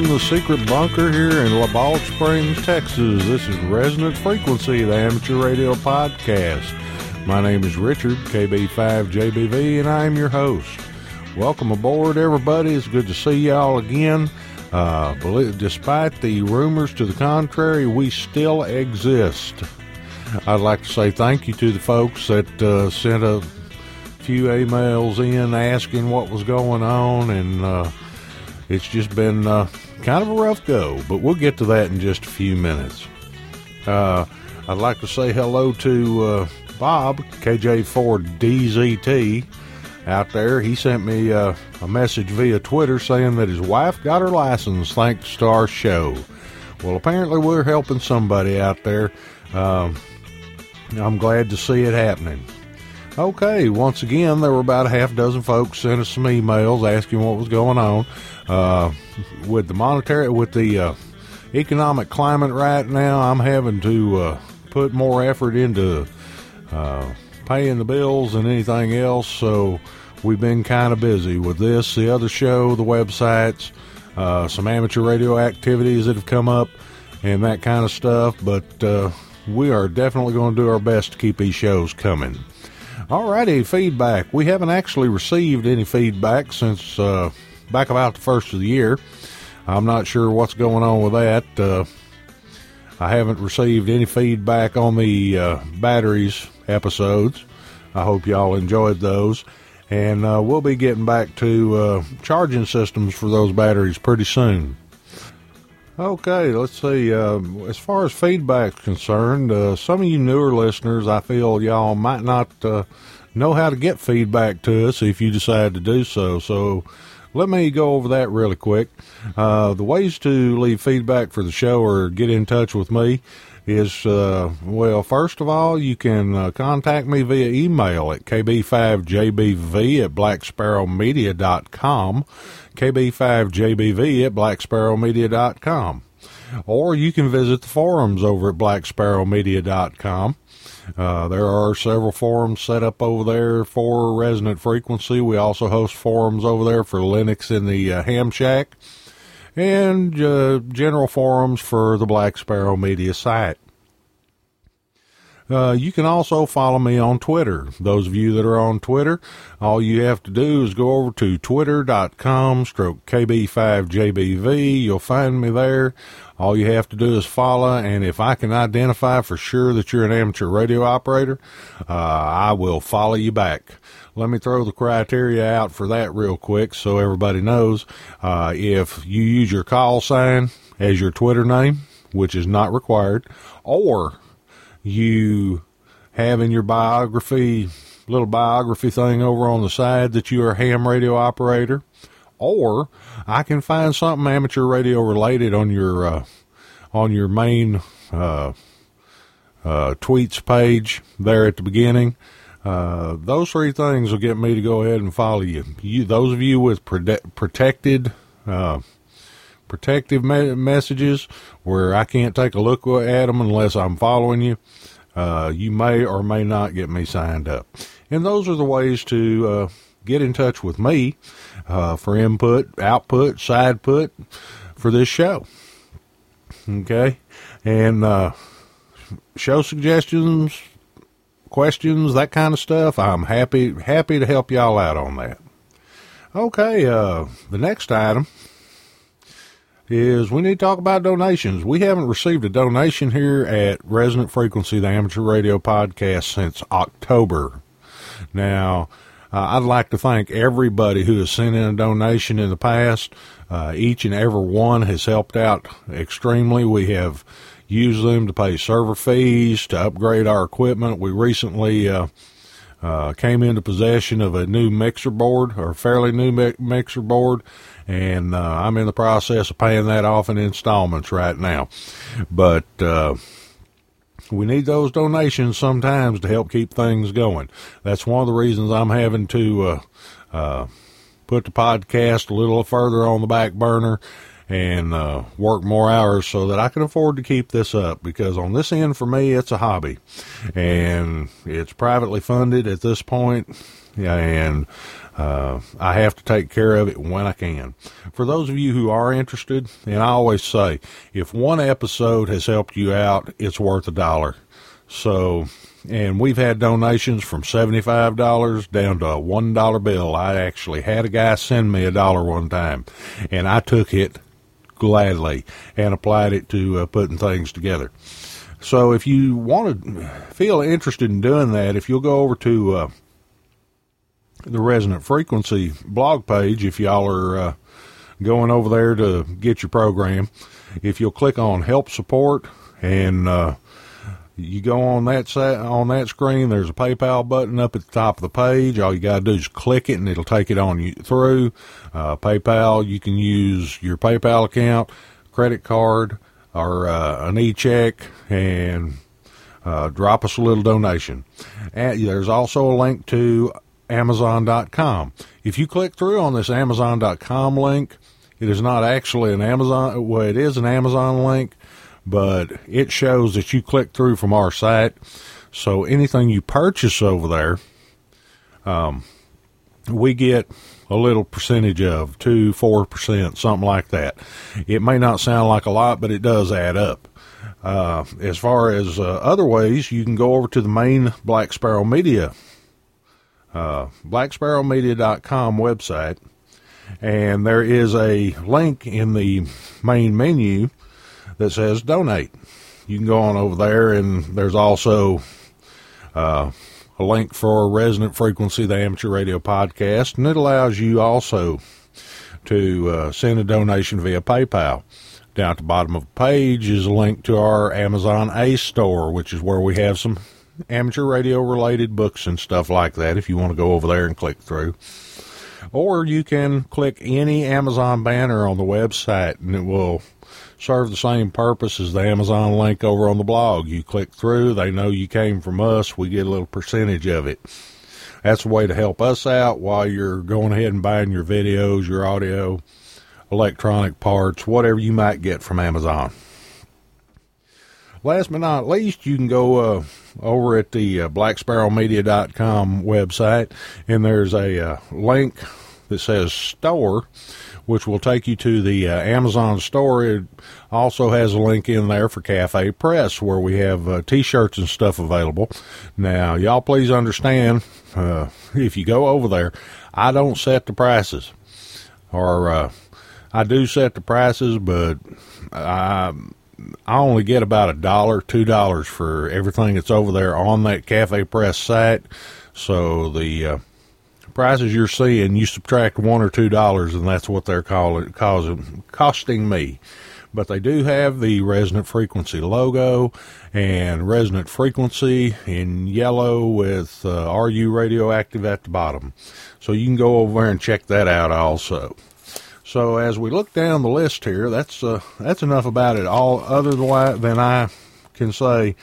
From the secret bunker here in LaBalch Springs, Texas, this is Resonant Frequency, the amateur radio podcast. My name is Richard, KB5JBV, and I am your host. Welcome aboard, everybody. It's good to see y'all again. Uh, despite the rumors to the contrary, we still exist. I'd like to say thank you to the folks that uh, sent a few emails in asking what was going on, and uh, it's just been uh, kind of a rough go, but we'll get to that in just a few minutes. Uh, I'd like to say hello to uh, Bob, KJ4DZT, out there. He sent me uh, a message via Twitter saying that his wife got her license thanks to our show. Well, apparently, we're helping somebody out there. Um, I'm glad to see it happening. Okay, once again, there were about a half dozen folks sent us some emails asking what was going on uh, with the monetary, with the uh, economic climate right now. I'm having to uh, put more effort into uh, paying the bills than anything else. So we've been kind of busy with this, the other show, the websites, uh, some amateur radio activities that have come up, and that kind of stuff. But uh, we are definitely going to do our best to keep these shows coming. Alrighty, feedback. We haven't actually received any feedback since back about the first of the year. I'm not sure what's going on with that. Uh, I haven't received any feedback on the uh, batteries episodes. I hope y'all enjoyed those. And uh, we'll be getting back to uh, charging systems for those batteries pretty soon. Okay, let's see. Uh, as far as feedback's concerned, uh, some of you newer listeners, I feel y'all might not uh, know how to get feedback to us if you decide to do so. So let me go over that really quick. Uh, the ways to leave feedback for the show or get in touch with me is, uh, well, first of all, you can uh, contact me via email at kb5jbv at blacksparrowmedia.com kb5jbv at blacksparrowmedia.com. Or you can visit the forums over at blacksparrowmedia.com. Uh, there are several forums set up over there for resonant frequency. We also host forums over there for Linux in the uh, Ham Shack and uh, general forums for the Black Sparrow Media site. Uh, you can also follow me on Twitter. Those of you that are on Twitter, all you have to do is go over to twitter.com stroke KB5JBV. You'll find me there. All you have to do is follow, and if I can identify for sure that you're an amateur radio operator, uh, I will follow you back. Let me throw the criteria out for that real quick so everybody knows. Uh, if you use your call sign as your Twitter name, which is not required, or you have in your biography, little biography thing over on the side that you are a ham radio operator, or I can find something amateur radio related on your uh, on your main uh, uh, tweets page there at the beginning. Uh, those three things will get me to go ahead and follow you. You, those of you with prote- protected uh, protective me- messages where I can't take a look at them unless I'm following you. Uh, you may or may not get me signed up. And those are the ways to uh, get in touch with me uh, for input, output, side put for this show. Okay. And uh, show suggestions, questions, that kind of stuff. I'm happy happy to help y'all out on that. Okay, uh, the next item is we need to talk about donations. We haven't received a donation here at Resonant Frequency, the amateur radio podcast, since October. Now, uh, I'd like to thank everybody who has sent in a donation in the past. Uh, each and every one has helped out extremely. We have used them to pay server fees, to upgrade our equipment. We recently uh, uh, came into possession of a new mixer board, or fairly new mi- mixer board, and uh, I'm in the process of paying that off in installments right now. But uh, we need those donations sometimes to help keep things going. That's one of the reasons I'm having to uh, uh, put the podcast a little further on the back burner and uh, work more hours so that I can afford to keep this up because on this end for me it's a hobby and it's privately funded at this point. Yeah, point and uh, I have to take care of it when I can. For those of you who are interested, and I always say, if one episode has helped you out, it's worth a dollar. So, and we've had donations from $75 down to a $1 bill. I actually had a guy send me a dollar one time, and I took it gladly and applied it to uh, putting things together. So if you want to feel interested in doing that, if you'll go over to uh, the Resonant Frequency blog page, if y'all are uh, going over there to get your program, if you'll click on Help Support and uh, you go on that sa- on that screen. There's a PayPal button up at the top of the page. All you got to do is click it, and it'll take it on you through uh, PayPal. You can use your PayPal account, credit card, or uh, an e-check, and uh, drop us a little donation. And there's also a link to Amazon.com. If you click through on this Amazon.com link, it is not actually an Amazon. Well, it is an Amazon link but it shows that you click through from our site. So anything you purchase over there, um, we get a little percentage of two, four percent, something like that. It may not sound like a lot, but it does add up. Uh, as far as uh, other ways, you can go over to the main Black Sparrow Media, uh, blacksparrowmedia.com website, and there is a link in the main menu that says donate. You can go on over there, and there's also uh, a link for Resonant Frequency, the amateur radio podcast, and it allows you also to uh, send a donation via PayPal. Down at the bottom of the page is a link to our Amazon aStore, which is where we have some amateur radio related books and stuff like that if you want to go over there and click through. Or you can click any Amazon banner on the website and it will serve the same purpose as the Amazon link over on the blog. You click through, they know you came from us, we get a little percentage of it. That's a way to help us out while you're going ahead and buying your videos, your audio, electronic parts, whatever you might get from Amazon. Last but not least, you can go uh, over at the uh, blacksparrowmedia.com website, and there's a uh, link that says store which will take you to the uh, Amazon store. It also has a link in there for Cafe Press, where we have uh, T-shirts and stuff available. Now, y'all please understand, uh, if you go over there, I don't set the prices, or uh, I do set the prices, but I I only get about a dollar, two dollars for everything that's over there on that Cafe Press site. So the uh, prices you're seeing, you subtract one or two dollars, and that's what they're calling causing costing me. But they do have the resonant frequency logo and resonant frequency in yellow with uh, RU radioactive at the bottom. So you can go over there and check that out also. So as we look down the list here, that's uh, that's enough about it. All other than I can say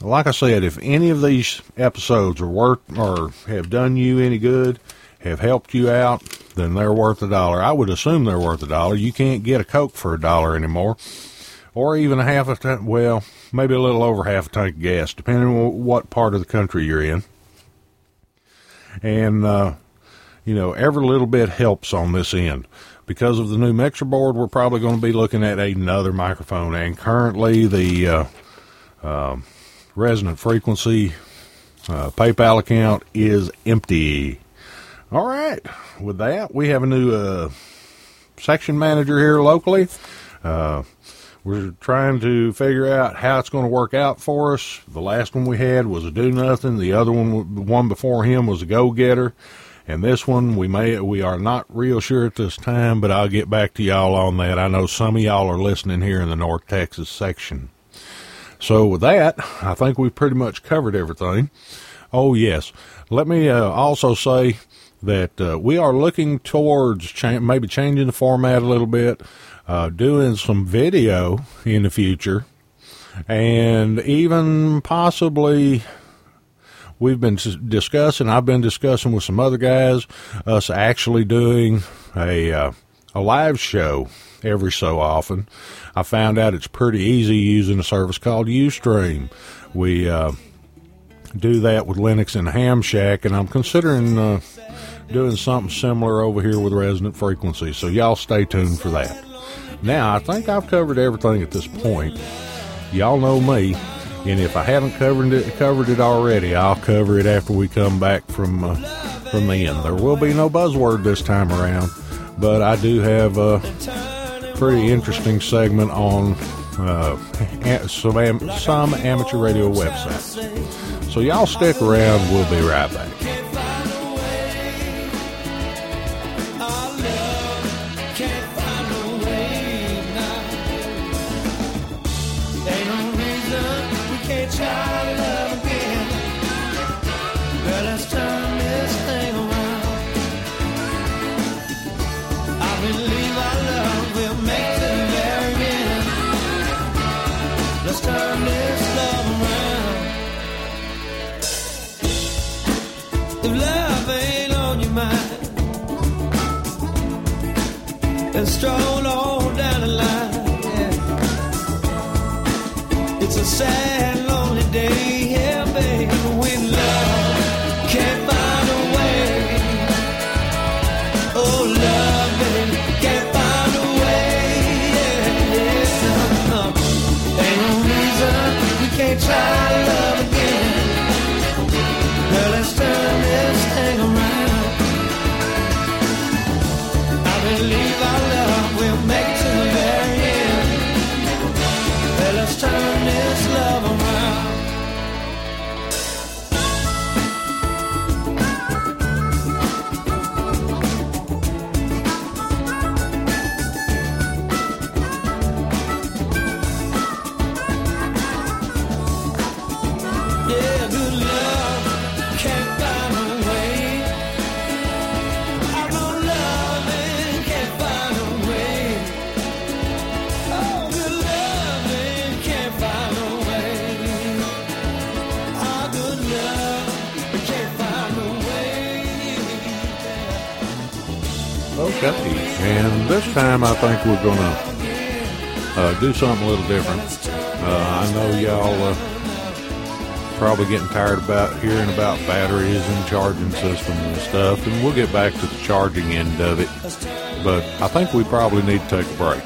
like I said, if any of these episodes are worth or have done you any good, have helped you out, then they're worth a dollar. I would assume they're worth a dollar. You can't get a Coke for a dollar anymore, or even a half a tank. Well, maybe a little over half a tank of gas, depending on what part of the country you're in. And uh, you know, every little bit helps on this end. Because of the new mixer board, we're probably going to be looking at another microphone. And currently, the uh, um, resonant frequency uh, PayPal account is empty. All right. With that, we have a new uh, section manager here locally. Uh, we're trying to figure out how it's going to work out for us. The last one we had was a do nothing. The other one, the one before him, was a go getter. And this one, we may we are not real sure at this time, but I'll get back to y'all on that. I know some of y'all are listening here in the North Texas section. So with that, I think we've pretty much covered everything. Oh yes, let me uh, also say that uh, we are looking towards cha- maybe changing the format a little bit, uh, doing some video in the future, and even possibly we've been discussing. I've been discussing with some other guys us actually doing a uh, a live show every so often. I found out it's pretty easy using a service called Ustream. We uh, do that with Linux and Ham Shack, and I'm considering uh, doing something similar over here with Resonant Frequency. So y'all stay tuned for that. Now, I think I've covered everything at this point. Y'all know me, and if I haven't covered it covered it already, I'll cover it after we come back from uh, from the end. There will be no buzzword this time around, but I do have a pretty interesting segment on uh, some, some amateur radio websites. So y'all stick around. We'll be right back. Time I think we're gonna uh, do something a little different. Uh, I know y'all uh, probably getting tired about hearing about batteries and charging systems and stuff, and we'll get back to the charging end of it. But I think we probably need to take a break.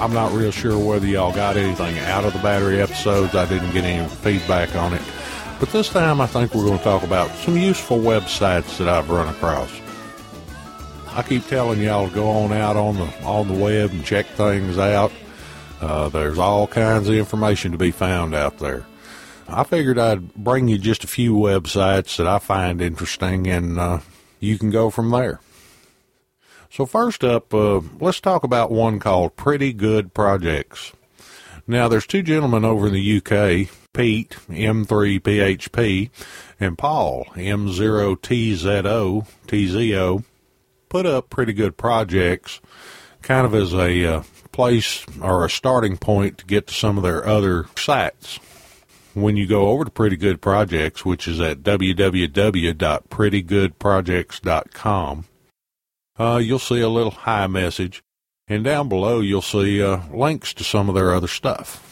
I'm not real sure whether y'all got anything out of the battery episodes. I didn't get any feedback on it. But this time I think we're going to talk about some useful websites that I've run across. I keep telling y'all to go on out on the on the web and check things out. Uh, there's all kinds of information to be found out there. I figured I'd bring you just a few websites that I find interesting, and uh, you can go from there. So first up, uh, let's talk about one called Pretty Good Projects. Now, there's two gentlemen over in the UK, Pete, M3PHP, and Paul, M0TZO, TZO, put up pretty good projects kind of as a uh, place or a starting point to get to some of their other sites. When you go over to Pretty Good Projects, which is at www.prettygoodprojects.com, uh, you'll see a little hi message, and down below you'll see uh, links to some of their other stuff.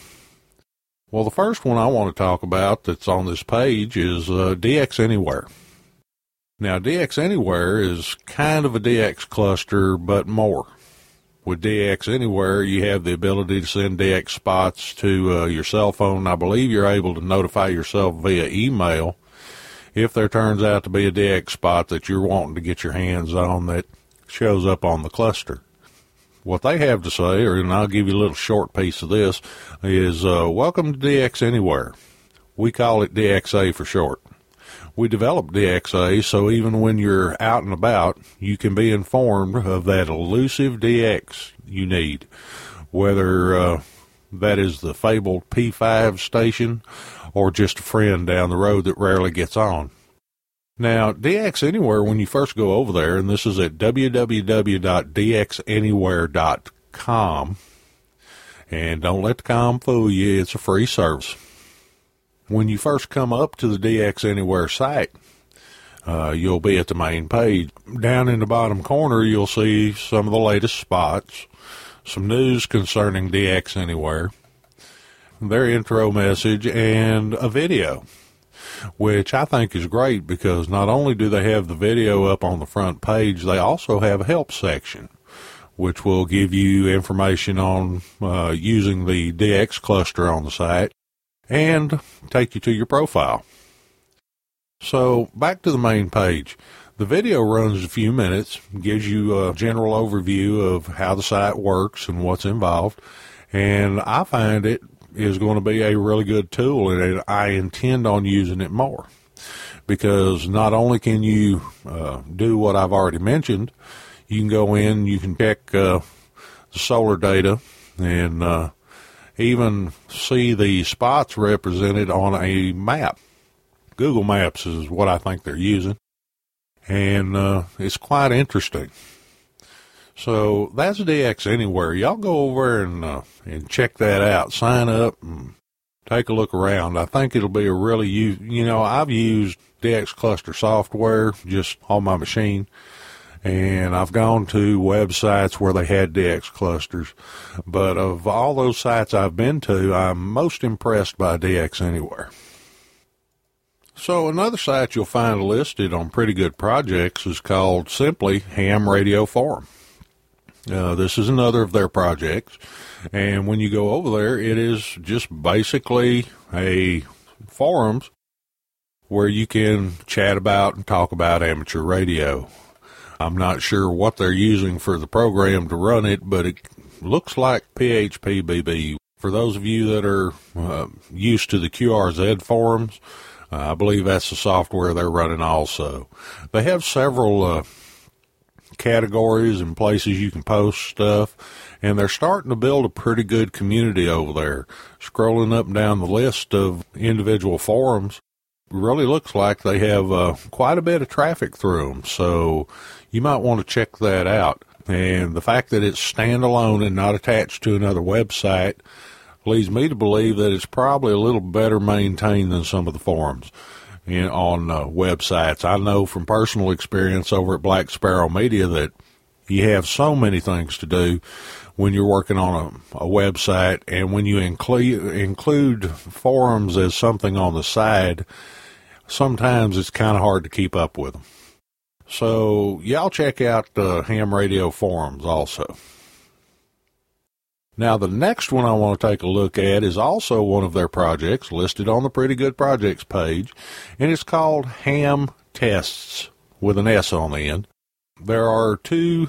Well, the first one I want to talk about that's on this page is uh, DX Anywhere. Now, DX Anywhere is kind of a DX cluster, but more. With DX Anywhere, you have the ability to send DX spots to uh, your cell phone. I believe you're able to notify yourself via email if there turns out to be a DX spot that you're wanting to get your hands on that shows up on the cluster. What they have to say, or and I'll give you a little short piece of this, is uh, welcome to DX Anywhere. We call it DXA for short. We developed DXA so even when you're out and about, you can be informed of that elusive DX you need, whether uh, that is the fabled P5 station or just a friend down the road that rarely gets on. Now, DX Anywhere, when you first go over there, and this is at www.dxanywhere.com, and don't let the com fool you, it's a free service. When you first come up to the DX Anywhere site, uh, you'll be at the main page. Down in the bottom corner, you'll see some of the latest spots, some news concerning DX Anywhere, their intro message, and a video, which I think is great because not only do they have the video up on the front page, they also have a help section, which will give you information on uh, using the DX cluster on the site and take you to your profile. So back to the main page. The video runs a few minutes, gives you a general overview of how the site works and what's involved, and I find it is going to be a really good tool, and I intend on using it more because not only can you uh, do what I've already mentioned, you can go in, you can check uh, the solar data, and uh, even see the spots represented on a map. Google Maps is what I think they're using and uh, it's quite interesting. So that's DX Anywhere. Y'all go over and uh, and check that out. Sign up and take a look around. I think it'll be a really use. You know, I've used DX Cluster software just on my machine, and I've gone to websites where they had DX clusters. But of all those sites I've been to, I'm most impressed by DX Anywhere. So another site you'll find listed on Pretty Good Projects is called simply Ham Radio Forum. Uh, this is another of their projects, and when you go over there, it is just basically a forums where you can chat about and talk about amateur radio. I'm not sure what they're using for the program to run it, but it looks like PHPBB. For those of you that are uh, used to the QRZ forums, uh, I believe that's the software they're running also. They have several uh, categories and places you can post stuff, and they're starting to build a pretty good community over there. Scrolling up and down the list of individual forums, really looks like they have uh, quite a bit of traffic through them. So you might want to check that out. And the fact that it's standalone and not attached to another website leads me to believe that it's probably a little better maintained than some of the forums in, on uh, websites. I know from personal experience over at Black Sparrow Media that you have so many things to do when you're working on a, a website, and when you include include forums as something on the side, sometimes it's kind of hard to keep up with them. So y'all check out the ham radio forums also. Now, the next one I want to take a look at is also one of their projects listed on the Pretty Good Projects page, and it's called Ham Tests with an S on the end. There are two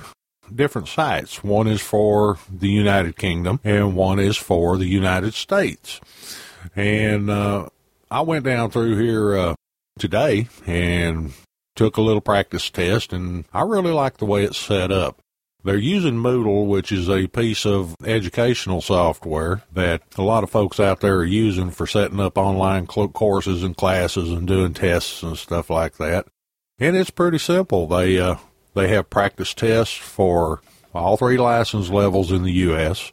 different sites. One is for the United Kingdom, and one is for the United States. And uh, I went down through here uh, today and took a little practice test, and I really like the way it's set up. They're using Moodle, which is a piece of educational software that a lot of folks out there are using for setting up online courses and classes and doing tests and stuff like that. And it's pretty simple. They uh, they have practice tests for all three license levels in the U.S.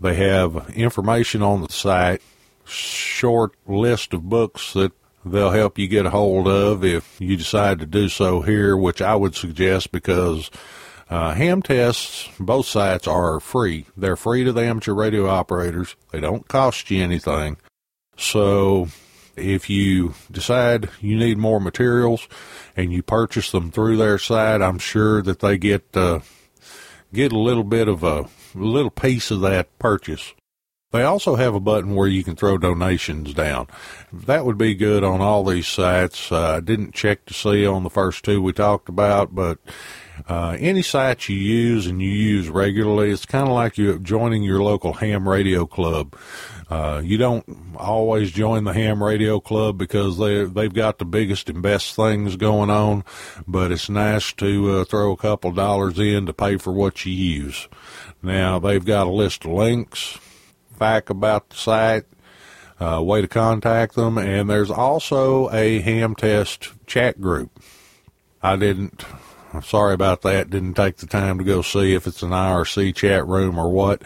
They have information on the site, short list of books that they'll help you get a hold of if you decide to do so here, which I would suggest because uh, ham tests, both sites are free. They're free to the amateur radio operators. They don't cost you anything. So if you decide you need more materials and you purchase them through their site, I'm sure that they get uh, get a little bit of a little piece of that purchase. They also have a button where you can throw donations down. That would be good on all these sites. Uh, I didn't check to see on the first two we talked about, but uh, any site you use and you use regularly, it's kind of like you joining your local ham radio club. Uh, you don't always join the ham radio club because they they've got the biggest and best things going on, but it's nice to uh, throw a couple dollars in to pay for what you use. Now they've got a list of links, back about the site, uh, way to contact them, and there's also a ham test chat group. I didn't sorry about that. Didn't take the time to go see if it's an IRC chat room or what,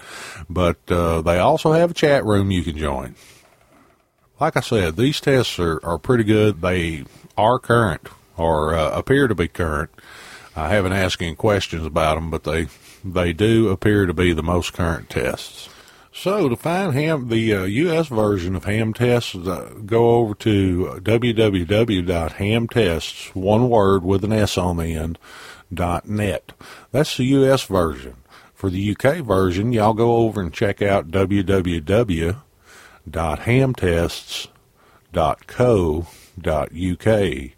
but uh, they also have a chat room you can join. Like I said, these tests are, are pretty good. They are current or uh, appear to be current. I haven't asked any questions about them, but they they do appear to be the most current tests. So to find ham, the uh, U.S. version of ham tests, uh, go over to www.hamtests, one word with an S on the end, dot net. That's the U.S. version. For the UK version, y'all go over and check out www.hamtests.co.uk.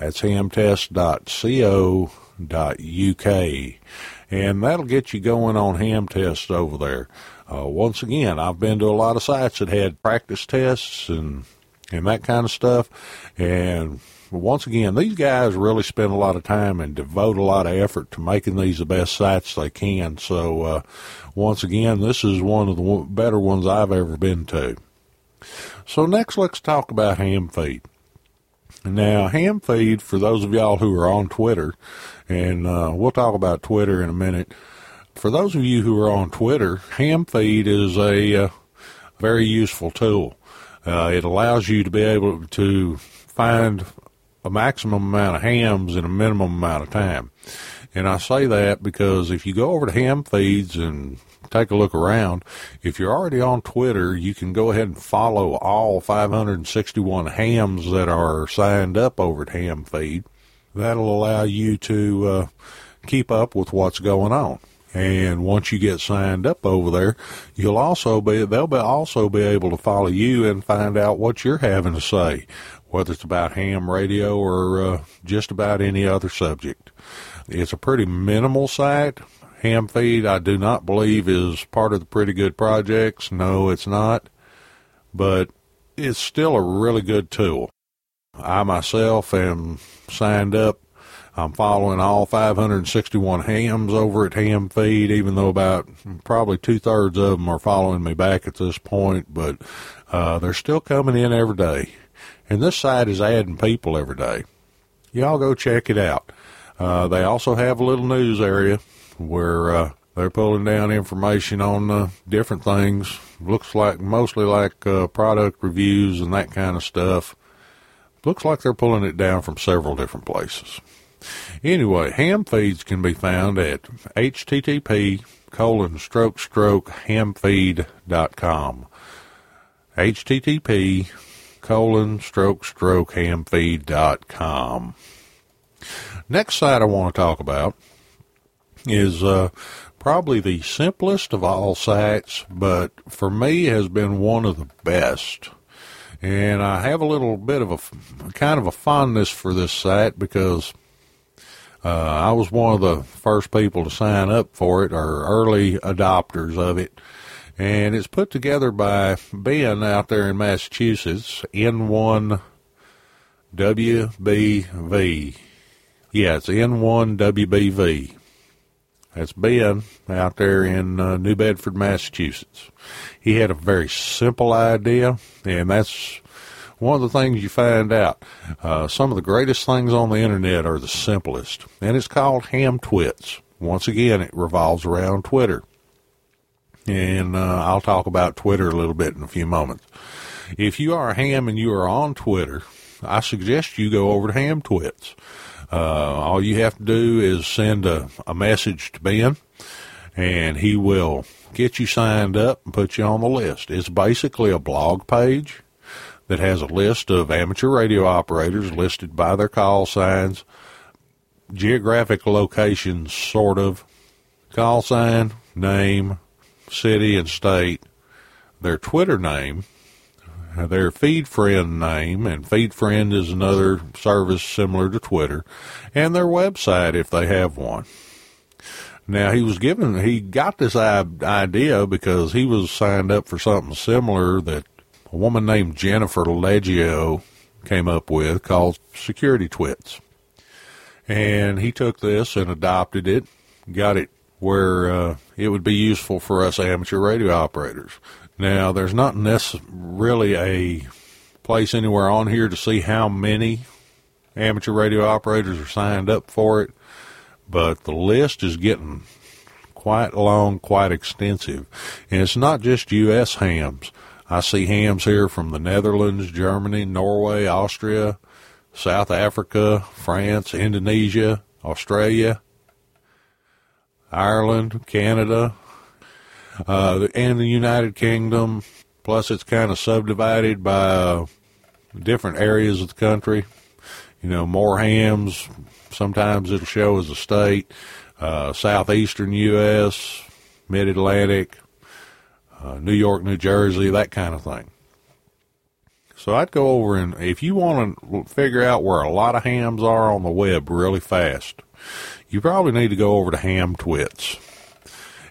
That's hamtest.co.uk. And that'll get you going on ham tests over there. Uh, once again, I've been to a lot of sites that had practice tests and and that kind of stuff. And once again, these guys really spend a lot of time and devote a lot of effort to making these the best sites they can. So, uh, once again, this is one of the better ones I've ever been to. So next, let's talk about ham feed. Now, ham feed, for those of y'all who are on Twitter, and uh, we'll talk about Twitter in a minute. For those of you who are on Twitter, ham feed is a uh, very useful tool. Uh, it allows you to be able to find a maximum amount of hams in a minimum amount of time. And I say that because if you go over to ham feeds and take a look around, if you're already on Twitter, you can go ahead and follow all 561 hams that are signed up over at ham feed. That'll allow you to uh, keep up with what's going on. And once you get signed up over there, you'll also be, they'll be also be able to follow you and find out what you're having to say, whether it's about ham radio or uh, just about any other subject. It's a pretty minimal site. Ham feed, I do not believe is part of the pretty good projects. No, it's not. But it's still a really good tool. I myself am signed up I'm following all 561 hams over at Ham Feed, even though about probably two thirds of them are following me back at this point, but uh, they're still coming in every day. And this site is adding people every day. Y'all go check it out. Uh, they also have a little news area where uh, they're pulling down information on uh, different things. Looks like mostly like uh, product reviews and that kind of stuff. Looks like they're pulling it down from several different places. Anyway, ham feeds can be found at http colon stroke stroke hamfeed.com. http colon stroke stroke hamfeed.com. Next site I want to talk about is uh, probably the simplest of all sites, but for me has been one of the best. And I have a little bit of a kind of a fondness for this site because uh, I was one of the first people to sign up for it, or early adopters of it. And it's put together by Ben out there in Massachusetts, N1WBV. Yeah, it's N1WBV. That's Ben out there in uh, New Bedford, Massachusetts. He had a very simple idea, and that's one of the things you find out. Uh, some of the greatest things on the internet are the simplest, and it's called Ham Twits. Once again, it revolves around Twitter. And uh, I'll talk about Twitter a little bit in a few moments. If you are a ham and you are on Twitter, I suggest you go over to Ham Twits. Uh, all you have to do is send a, a message to Ben, and he will get you signed up and put you on the list. It's basically a blog page that has a list of amateur radio operators listed by their call signs, geographic locations, sort of, call sign, name, city, and state, their Twitter name, their feed friend name, and feed friend is another service similar to Twitter, and their website if they have one. Now he was given, he got this idea because he was signed up for something similar that a woman named Jennifer Leggio came up with called Security Twits. And he took this and adopted it, got it where uh, it would be useful for us amateur radio operators. Now, there's not really a place anywhere on here to see how many amateur radio operators are signed up for it, but the list is getting quite long, quite extensive. And it's not just U.S. hams. I see hams here from the Netherlands, Germany, Norway, Austria, South Africa, France, Indonesia, Australia, Ireland, Canada, uh, and the United Kingdom. Plus, it's kind of subdivided by uh, different areas of the country. You know, more hams. Sometimes it'll show as a state. Uh, southeastern U.S., Mid Atlantic, uh, New York, New Jersey, that kind of thing. So I'd go over and if you want to figure out where a lot of hams are on the web really fast, you probably need to go over to Ham Twits.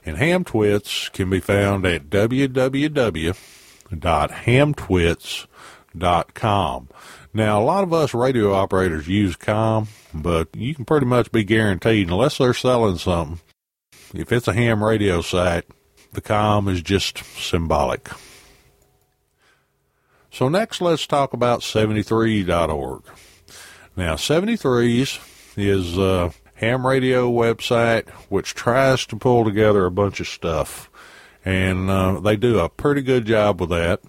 And Ham Twits can be found at www.hamtwits.com. Now, a lot of us radio operators use com, but you can pretty much be guaranteed, unless they're selling something, if it's a ham radio site, the com is just symbolic. So next, let's talk about 73.org. Now, 73s is a ham radio website which tries to pull together a bunch of stuff, and uh, they do a pretty good job with that.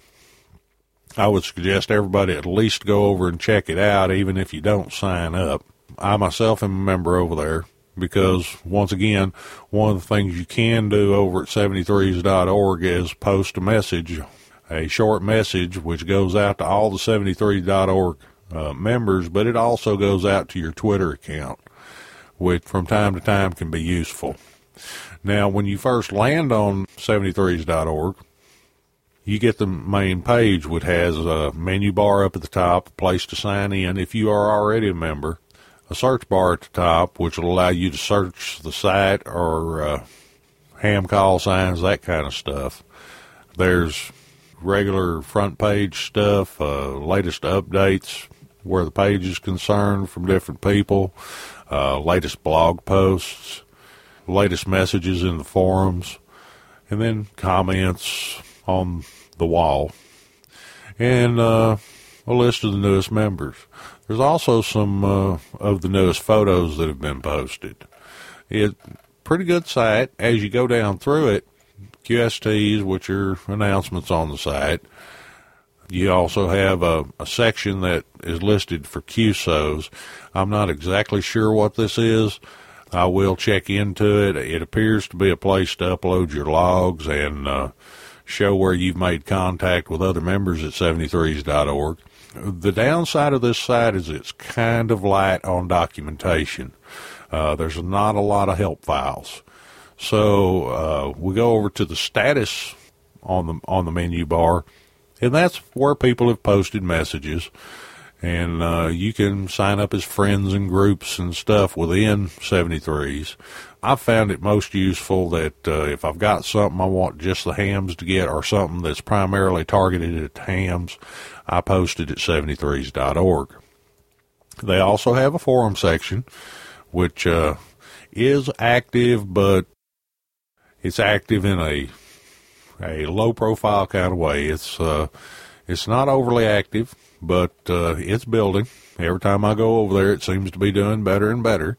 I would suggest everybody at least go over and check it out, even if you don't sign up. I myself am a member over there because, once again, one of the things you can do over at 73s.org is post a message, a short message, which goes out to all the 73s.org uh, members, but it also goes out to your Twitter account, which from time to time can be useful. Now, when you first land on 73s.org, you get the main page, which has a menu bar up at the top, a place to sign in if you are already a member, a search bar at the top, which will allow you to search the site or uh, ham call signs, that kind of stuff. There's regular front page stuff, uh, latest updates where the page is concerned from different people, uh, latest blog posts, latest messages in the forums, and then comments on the wall, and uh, a list of the newest members. There's also some uh, of the newest photos that have been posted. It's pretty good site. As you go down through it, QSTs, which are announcements on the site. You also have a, a section that is listed for QSOs. I'm not exactly sure what this is. I will check into it. It appears to be a place to upload your logs and uh, show where you've made contact with other members at 73s.org. The downside of this site is it's kind of light on documentation. Uh, there's not a lot of help files. So uh, we go over to the status on the on the menu bar, and that's where people have posted messages and uh, you can sign up as friends and groups and stuff within 73s. I've found it most useful that uh, if I've got something I want just the hams to get or something that's primarily targeted at hams, I posted at 73s.org. They also have a forum section, which uh, is active, but it's active in a a low profile kind of way. It's uh, it's not overly active but uh, it's building. Every time I go over there, it seems to be doing better and better.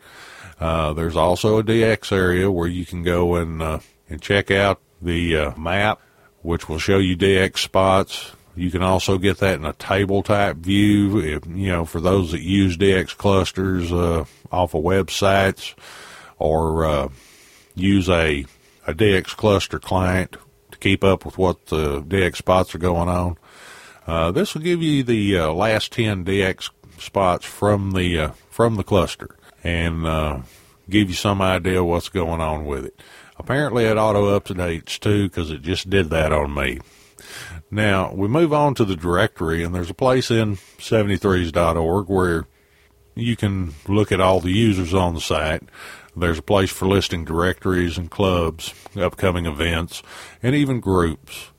Uh, there's also a DX area where you can go and uh, and check out the uh, map, which will show you DX spots. You can also get that in a table type view. If, you know, for those that use DX clusters uh, off of websites or uh, use a a DX cluster client to keep up with what the DX spots are going on. Uh, this will give you the uh, last 10 DX spots from the uh, from the cluster and uh, give you some idea what's going on with it. Apparently, it auto updates too because it just did that on me. Now we move on to the directory, and there's a place in 73s.org where you can look at all the users on the site. There's a place for listing directories and clubs, upcoming events, and even groups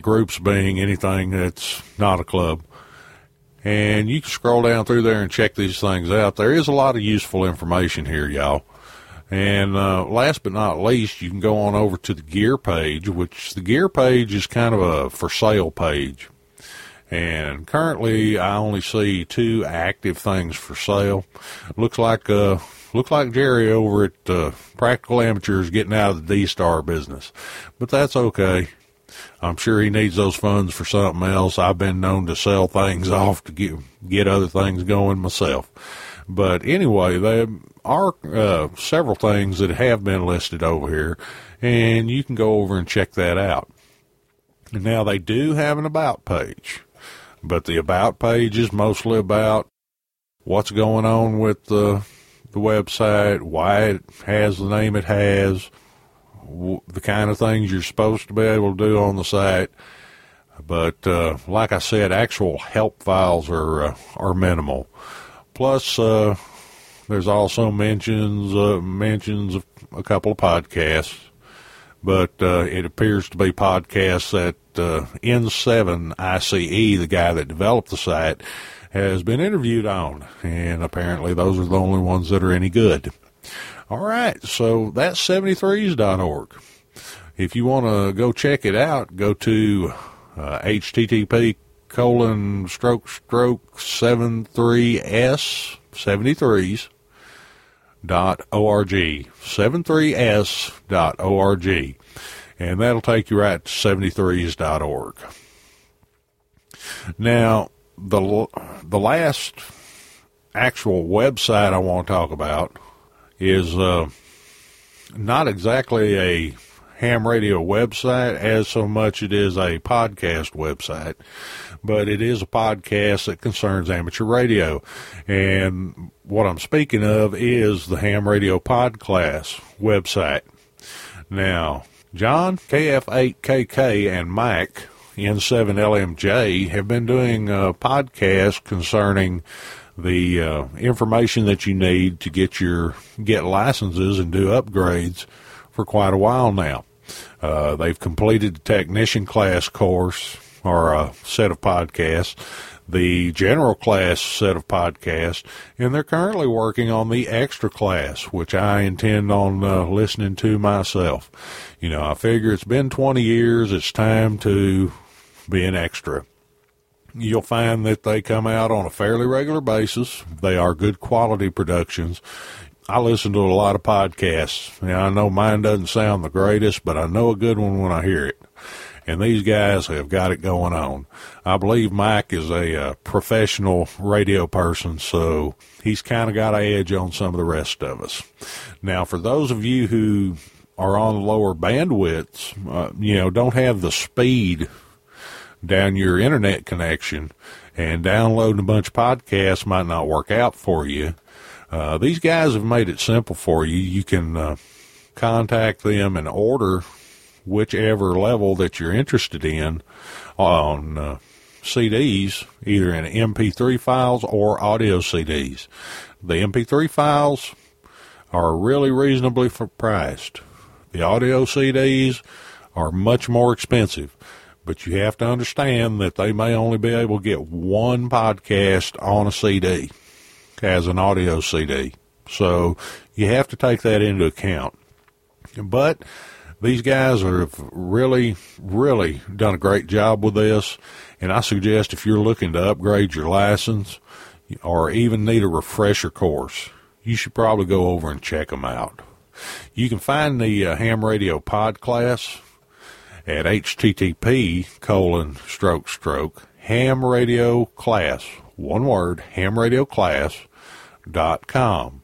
groups being anything that's not a club. And you can scroll down through there and check these things out. There is a lot of useful information here, y'all. And uh, last but not least, you can go on over to the gear page, which the gear page is kind of a for sale page. And currently, I only see two active things for sale. Looks like uh, looks like Jerry over at uh, Practical Amateurs getting out of the D Star business, but that's okay. I'm sure he needs those funds for something else. I've been known to sell things off to get get other things going myself. But anyway, there are uh, several things that have been listed over here, and you can go over and check that out. Now, they do have an About page, but the About page is mostly about what's going on with the, the website, why it has the name it has, the kind of things you're supposed to be able to do on the site. But uh, like I said, actual help files are uh, are minimal. Plus, uh, there's also mentions uh, mentions of a couple of podcasts, but uh, it appears to be podcasts that uh, N7 ICE, the guy that developed the site, has been interviewed on, and apparently those are the only ones that are any good. All right, so that's 73s.org. If you want to go check it out, go to uh, http colon stroke stroke 73s 73s dot org 73s dot org. And that'll take you right to 73s.org now the the last actual website I want to talk about is uh, not exactly a ham radio website as so much it is a podcast website, but it is a podcast that concerns amateur radio. And what I'm speaking of is the Ham Radio pod class website. Now, John, KF8KK, and Mike, N7LMJ, have been doing a podcast concerning the uh, information that you need to get your get licenses and do upgrades for quite a while now. Uh, they've completed the technician class course or a set of podcasts, the general class set of podcasts, and they're currently working on the extra class, which I intend on uh, listening to myself. You know, I figure it's been 20 years, it's time to be an extra. You'll find that they come out on a fairly regular basis. They are good quality productions. I listen to a lot of podcasts. Now, I know mine doesn't sound the greatest, but I know a good one when I hear it. And these guys have got it going on. I believe Mike is a uh, professional radio person, so he's kind of got an edge on some of the rest of us. Now, for those of you who are on lower bandwidths, uh, you know, don't have the speed down your internet connection and downloading a bunch of podcasts might not work out for you. Uh, these guys have made it simple for you. You can uh, contact them and order whichever level that you're interested in on uh, CDs, either in MP3 files or audio CDs. The MP3 files are really reasonably priced. The audio CDs are much more expensive but you have to understand that they may only be able to get one podcast on a CD as an audio CD. So you have to take that into account. But these guys have really, really done a great job with this. And I suggest if you're looking to upgrade your license or even need a refresher course, you should probably go over and check them out. You can find the uh, ham radio pod class at http colon stroke stroke ham radio class one word ham radio class com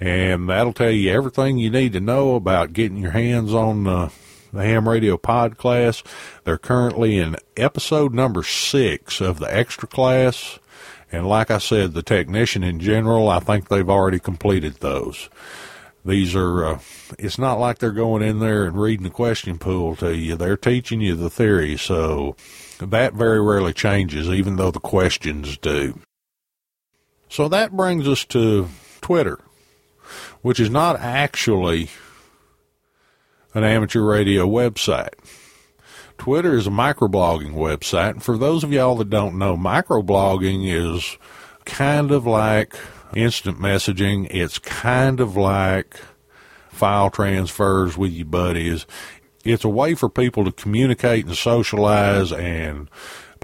and that'll tell you everything you need to know about getting your hands on the ham radio pod class they're currently in episode number six of the extra class and like i said the technician in general i think they've already completed those these are, uh, it's not like they're going in there and reading the question pool to you. They're teaching you the theory. So that very rarely changes, even though the questions do. So that brings us to Twitter, which is not actually an amateur radio website. Twitter is a microblogging website. And for those of y'all that don't know, microblogging is kind of like instant messaging. It's kind of like file transfers with your buddies. It's a way for people to communicate and socialize and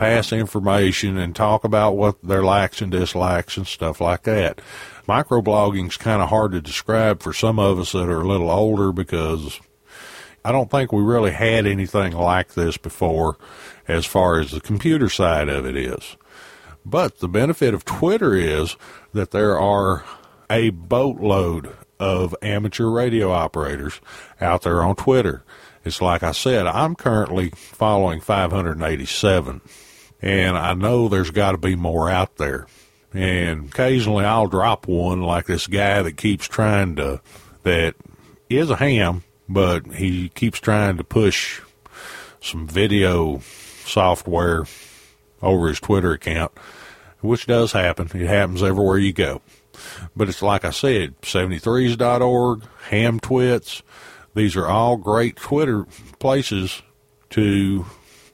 pass information and talk about what their likes and dislikes and stuff like that. Microblogging's kind of hard to describe for some of us that are a little older because I don't think we really had anything like this before as far as the computer side of it is. But the benefit of Twitter is that there are a boatload of amateur radio operators out there on Twitter. It's like I said, I'm currently following 587, and I know there's got to be more out there. And occasionally I'll drop one like this guy that keeps trying to, that is a ham, but he keeps trying to push some video software over his Twitter account, which does happen. It happens everywhere you go. But it's like I said, 73s.org, Hamtwits. These are all great Twitter places to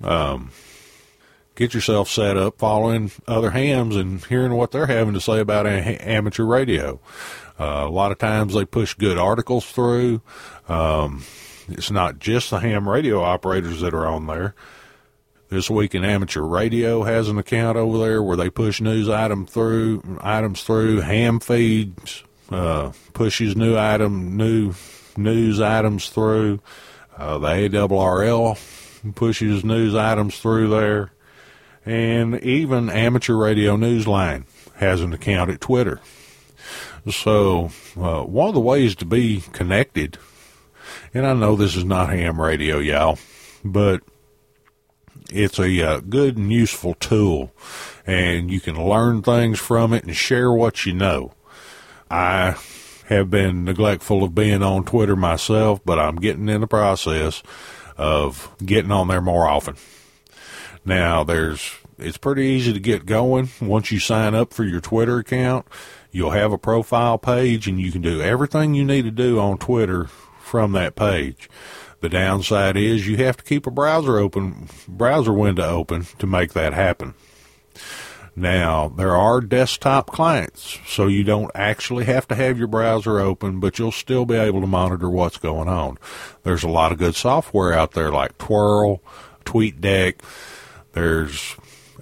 um, get yourself set up following other hams and hearing what they're having to say about amateur radio. Uh, a lot of times they push good articles through. Um, it's not just the ham radio operators that are on there. This Week in Amateur Radio has an account over there where they push news item through items through. Ham feeds uh, pushes new item new news items through. Uh, the ARRL pushes news items through there, and even Amateur Radio Newsline has an account at Twitter. So uh, one of the ways to be connected, and I know this is not ham radio, y'all, but it's a uh, good and useful tool, and you can learn things from it and share what you know. I have been neglectful of being on Twitter myself, but I'm getting in the process of getting on there more often. Now, there's it's pretty easy to get going once you sign up for your Twitter account. You'll have a profile page, and you can do everything you need to do on Twitter from that page. The downside is you have to keep a browser open, browser window open to make that happen. Now, there are desktop clients, so you don't actually have to have your browser open, but you'll still be able to monitor what's going on. There's a lot of good software out there like Twhirl, TweetDeck. There's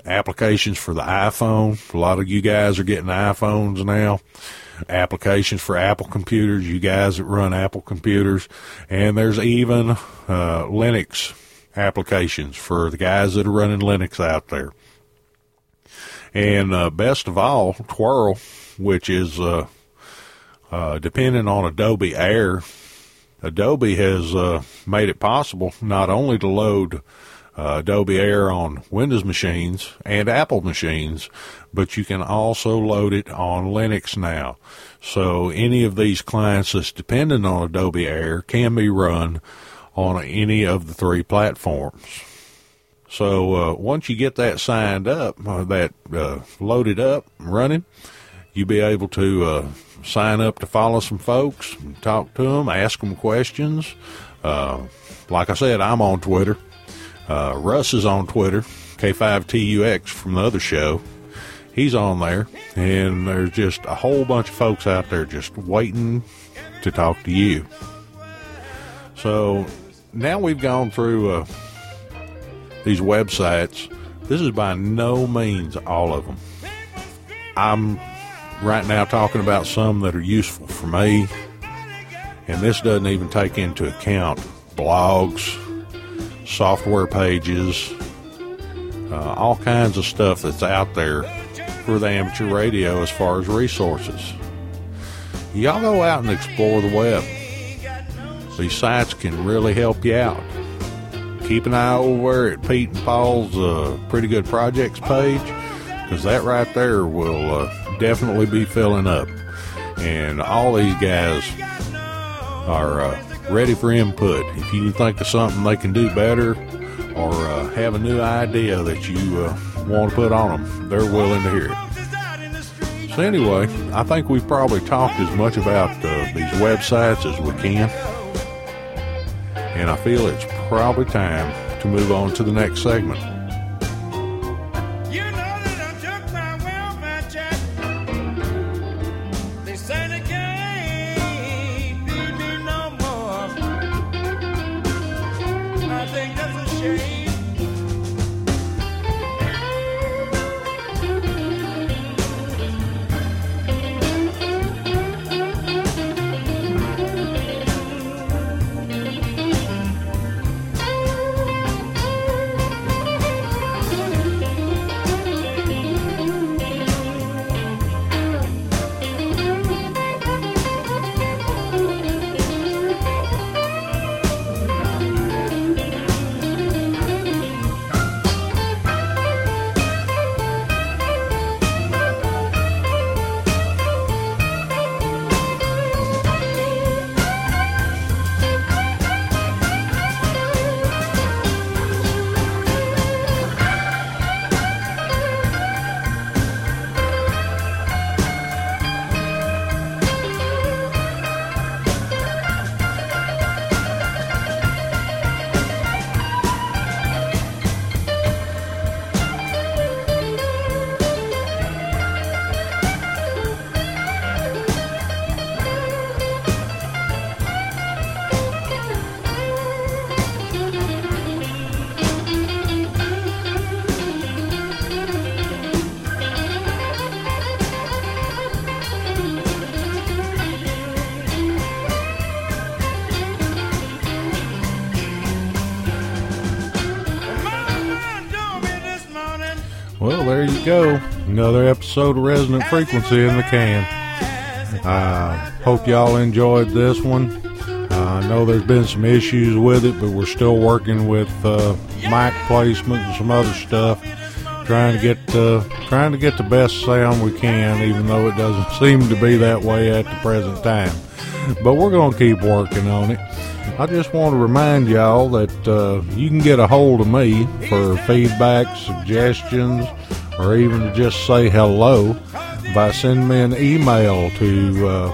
applications for the iPhone. A lot of you guys are getting iPhones now. Applications for Apple computers, you guys that run Apple computers. And there's even uh, Linux applications for the guys that are running Linux out there. And uh, best of all, Twhirl, which is uh, uh, dependent on Adobe Air. Adobe has uh, made it possible not only to load uh, Adobe Air on Windows machines and Apple machines, but you can also load it on Linux now. So any of these clients that's dependent on Adobe Air can be run on any of the three platforms. So uh, once you get that signed up, uh, that uh, loaded up, running, you'll be able to uh, sign up to follow some folks, talk to them, ask them questions. Uh, like I said, I'm on Twitter. Uh, Russ is on Twitter, K5TUX from the other show. He's on there, and there's just a whole bunch of folks out there just waiting to talk to you. So now we've gone through uh, these websites. This is by no means all of them. I'm right now talking about some that are useful for me, and this doesn't even take into account blogs, software pages, uh, all kinds of stuff that's out there for the amateur radio as far as resources. Y'all go out and explore the web. These sites can really help you out. Keep an eye over at Pete and Paul's uh, Pretty Good Projects page because that right there will uh, definitely be filling up. And all these guys are uh, ready for input. If you think of something they can do better or uh, have a new idea that you uh, want to put on them, they're willing to hear it. So, anyway, I think we've probably talked as much about uh, these websites as we can. And I feel it's probably time to move on to the next segment. Go. Another episode of Resonant Frequency in the can. Uh, hope y'all enjoyed this one. Uh, I know there's been some issues with it, but we're still working with uh, mic placement and some other stuff, trying to get uh, trying to get the best sound we can, even though it doesn't seem to be that way at the present time. But we're to keep working on it. I just want to remind y'all that uh, you can get a hold of me for feedback, suggestions, or even to just say hello by sending me an email to uh,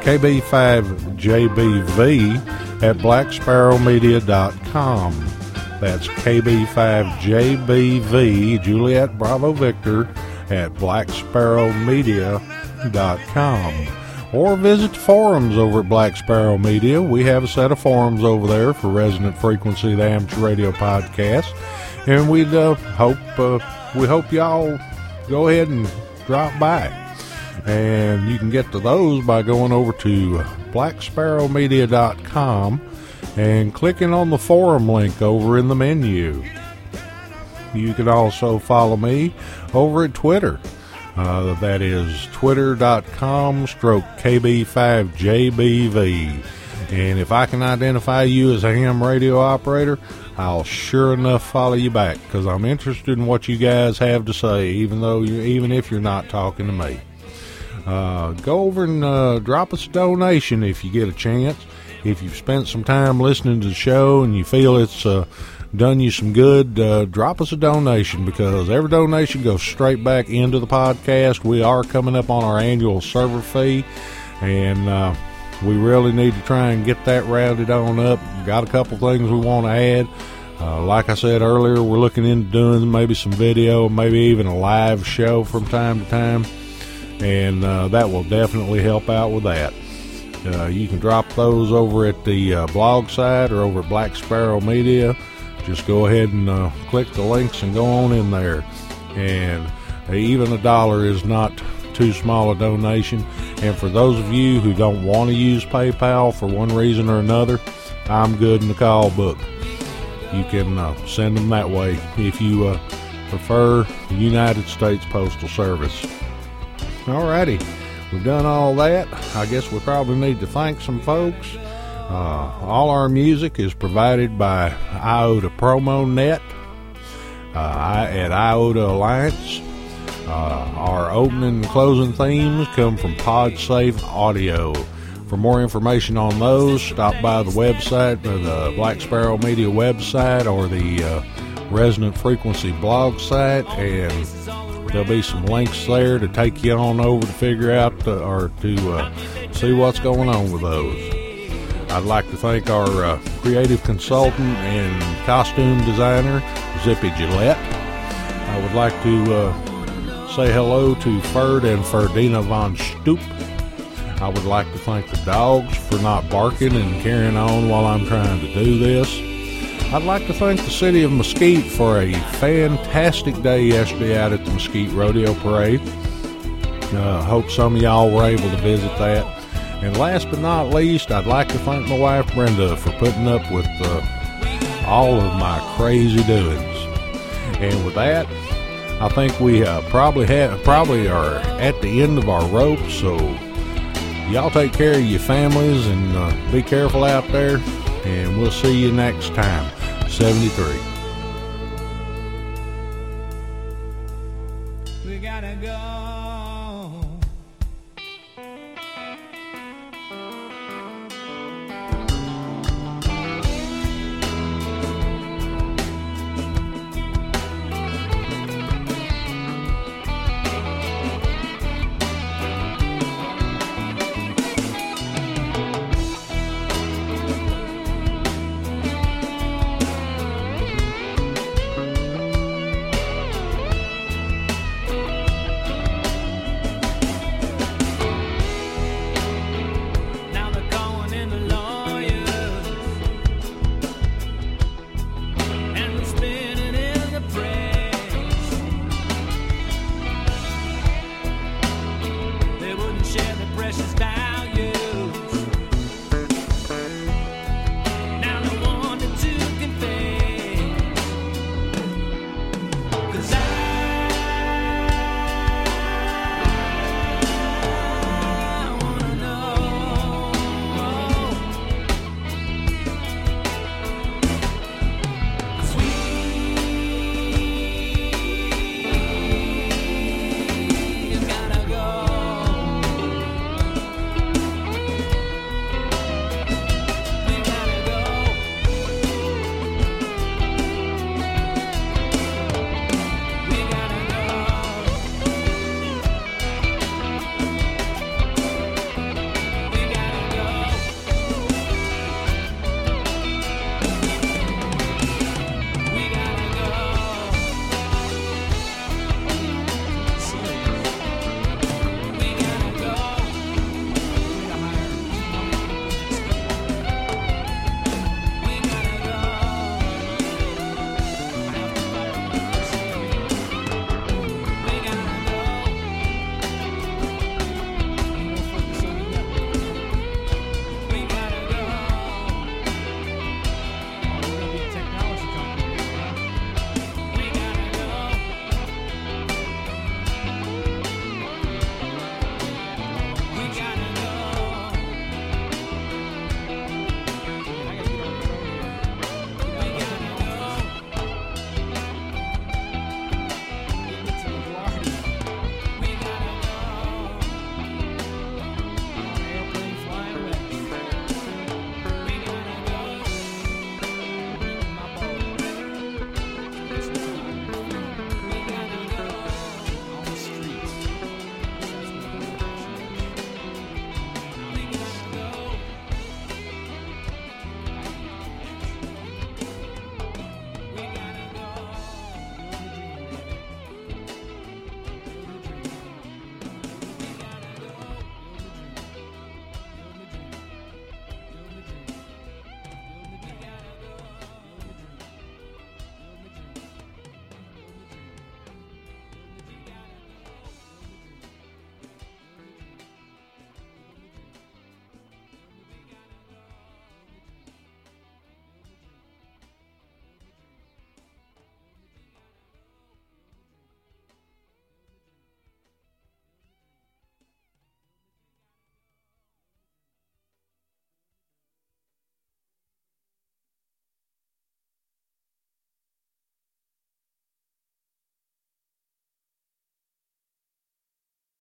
kb5jbv at blacksparrowmedia.com. That's kb5jbv, Juliet Bravo Victor, at blacksparrowmedia.com or visit the forums over at Black Sparrow Media. We have a set of forums over there for Resonant Frequency, the amateur radio podcast, and we'd uh, hope uh, we hope y'all go ahead and drop by. And you can get to those by going over to blacksparrowmedia.com and clicking on the forum link over in the menu. You can also follow me over at Twitter. Uh, that is twitter.com stroke KB5JBV. And if I can identify you as a ham radio operator, I'll sure enough follow you back because I'm interested in what you guys have to say, even though you, even if you're not talking to me. Uh, go over and uh, drop us a donation if you get a chance. If you've spent some time listening to the show and you feel it's uh, done you some good, uh, drop us a donation because every donation goes straight back into the podcast. We are coming up on our annual server fee, and uh, we really need to try and get that rounded on up. Got a couple things we want to add. Uh, like I said earlier, we're looking into doing maybe some video, maybe even a live show from time to time, and uh, that will definitely help out with that. Uh, you can drop those over at the uh, blog site or over at Black Sparrow Media just go ahead and uh, click the links and go on in there. And even a dollar is not too small a donation. And for those of you who don't want to use PayPal for one reason or another, I'm good in the call book. You can uh, send them that way if you uh, prefer the United States Postal Service. Alrighty, we've done all that. I guess we probably need to thank some folks. Uh, all our music is provided by IODA Promo Net uh, at IODA Alliance. Uh, our opening and closing themes come from PodSafe Audio. For more information on those, stop by the website, the Black Sparrow Media website, or the uh, Resonant Frequency blog site, and there'll be some links there to take you on over to figure out uh, or to uh, see what's going on with those. I'd like to thank our uh, creative consultant and costume designer, Zippy Gillette. I would like to uh, say hello to Ferd and Ferdina von Stoop. I would like to thank the dogs for not barking and carrying on while I'm trying to do this. I'd like to thank the city of Mesquite for a fantastic day yesterday out at the Mesquite Rodeo Parade. Uh, hope some of y'all were able to visit that. And last but not least, I'd like to thank my wife Brenda for putting up with uh, all of my crazy doings. And with that, I think we uh, probably have probably are at the end of our rope. So y'all take care of your families and uh, be careful out there. And we'll see you next time. 73.